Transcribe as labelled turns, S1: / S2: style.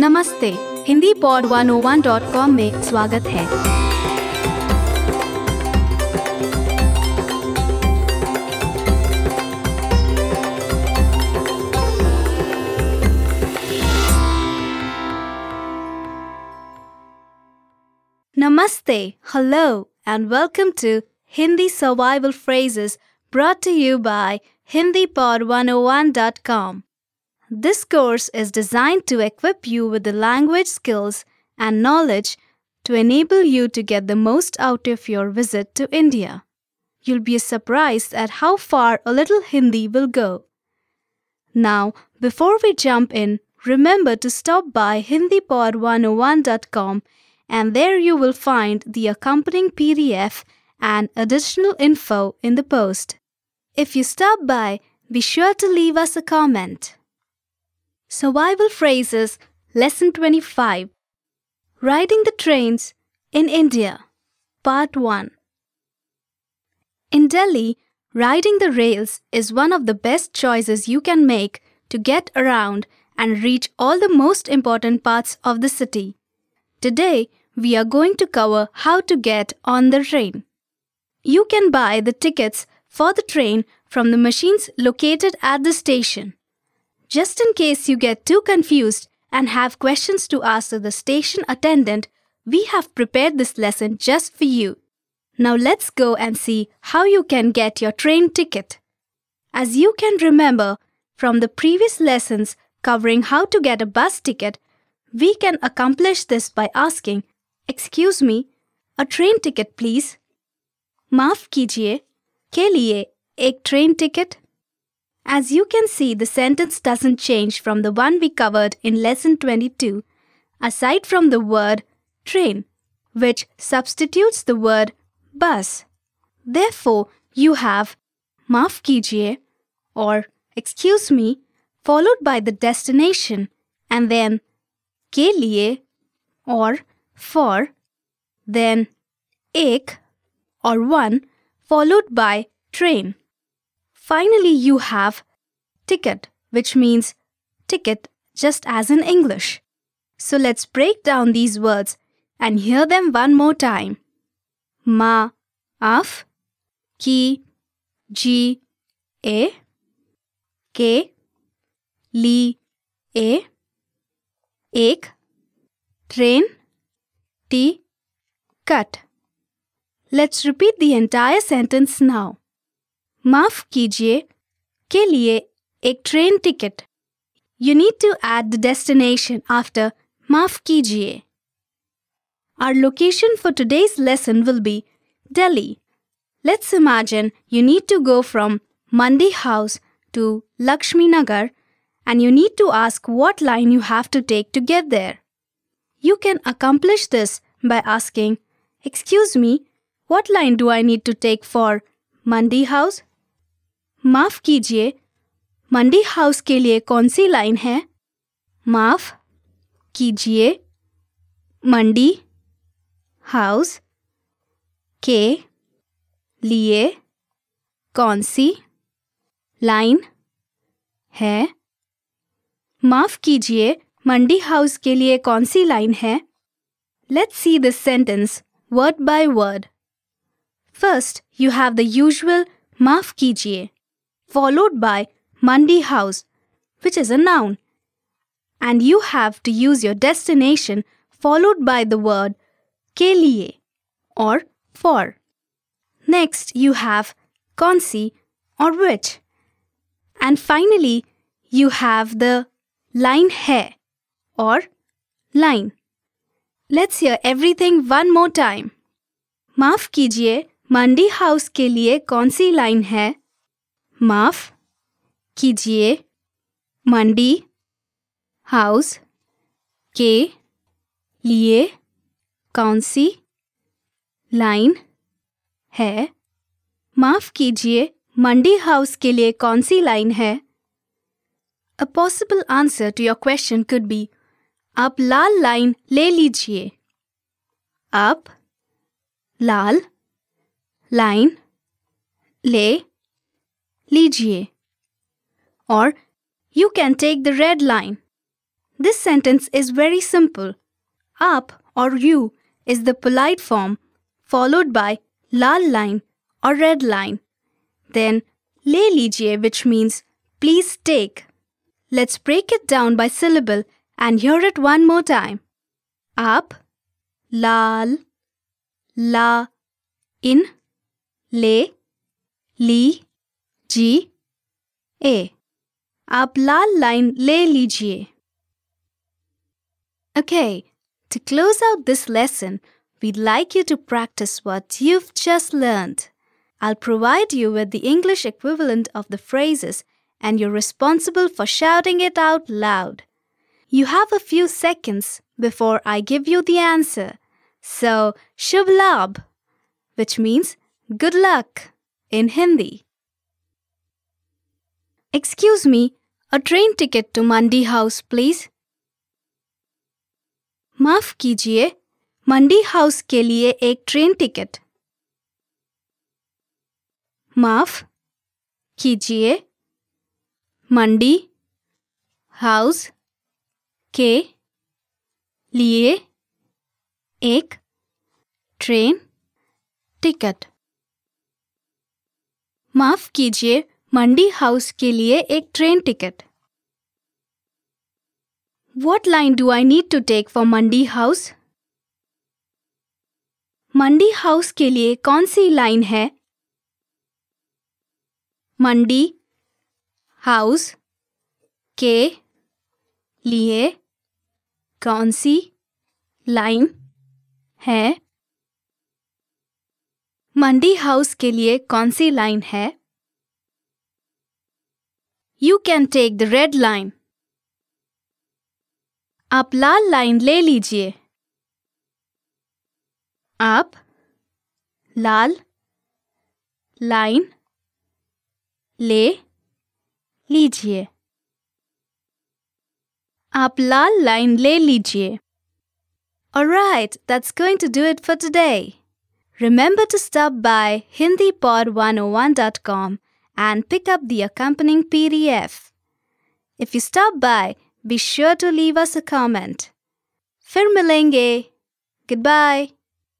S1: नमस्ते Hindi pod 101.com में स्वागत है Namaste, hello, and welcome to Hindi Survival Phrases brought to you by HindiPod101.com. This course is designed to equip you with the language skills and knowledge to enable you to get the most out of your visit to India. You'll be surprised at how far a little Hindi will go. Now, before we jump in, remember to stop by HindiPod101.com and there you will find the accompanying PDF and additional info in the post. If you stop by, be sure to leave us a comment. Survival Phrases Lesson 25 Riding the Trains in India Part 1 In Delhi, riding the rails is one of the best choices you can make to get around and reach all the most important parts of the city. Today, we are going to cover how to get on the train. You can buy the tickets for the train from the machines located at the station. Just in case you get too confused and have questions to ask to the station attendant, we have prepared this lesson just for you. Now let's go and see how you can get your train ticket. As you can remember from the previous lessons covering how to get a bus ticket, we can accomplish this by asking, Excuse me, a train ticket please. माफ कीजिए के लिए एक train ticket? As you can see, the sentence doesn't change from the one we covered in lesson 22, aside from the word train, which substitutes the word bus. Therefore, you have maaf kijiye or excuse me followed by the destination and then ke liye or for, then ek or one followed by train. Finally, you have ticket, which means ticket just as in English. So let's break down these words and hear them one more time. Ma, af, ki, ji, e, ke, li, e, ek, train, ti, cut. Let's repeat the entire sentence now. माफ कीजिए के लिए एक train ticket you need to add the destination after माफ कीजिए Our location for today's lesson will be Delhi. Let's imagine you need to go from Mandi House to Lakshmi Nagar and you need to ask what line you have to take to get there. You can accomplish this by asking, Excuse me, what line do I need to take for Mandi House? माफ़ कीजिए। मंडी house के लिए कौन सी line है? माफ़ कीजिए। मंडी house के लिए कौन सी लाइन है? माफ़ कीजिए, मंडी हाउस के लिए कौन सी लाइन है? Let's see this sentence word by word first you have the usual माफ़ कीजिए। followed by Mandi House, which is a noun. And you have to use your destination followed by the word ke liye or for. Next, you have konsi or which. And finally, you have the line hai or line. Let's hear everything one more time. माफ कीजिए मंडी house के लिए कौन सी line है माफ़ कीजिए, मंडी, house, के लिए कौन सी लाइन है? माफ़ कीजिए, मंडी हाउस के लिए कौन सी लाइन है? A possible answer to your question could be आप लाल लाइन ले लीजिए। आप लाल लाइन ले लीजिए or you can take the red line. This sentence is very simple. Up or you is the polite form, followed by lal line or red line. Then le lijiye, which means please take. Let's break it down by syllable and hear it one more time. Up, lal, la, in, le, li, ji, a. आप लाल line ले लीजिए Okay, to close out this lesson, we'd like you to practice what you've just learned. I'll provide you with the English equivalent of the phrases and you're responsible for shouting it out loud. You have a few seconds before I give you the answer. So, Shubh Labh, which means good luck in Hindi. Excuse me, a train ticket to Mandi House, please. माफ़ कीजिए मंडी house के लिए एक train ticket माफ़ कीजिए मंडी house के लिए एक ट्रेन टिकट माफ़ कीजिए मंडी हाउस के लिए एक train ticket. What line do I need to take for Mandi house Mandi house के लिए कौन सी लाइन है? मंडी हाउस के लिए कौन सी लाइन है? मंडी हाउस के लिए कौन सी लाइन है? You can take the red line आप लाल लाइन ले लीजिए आप लाल लाइन ले लीजिए आप लाल लाइन ले लीजिए Alright, that's going to do it for today. Remember to stop by hindipod101.com and pick up the accompanying PDF. If you stop by, be sure to leave us a comment. Fir. Goodbye.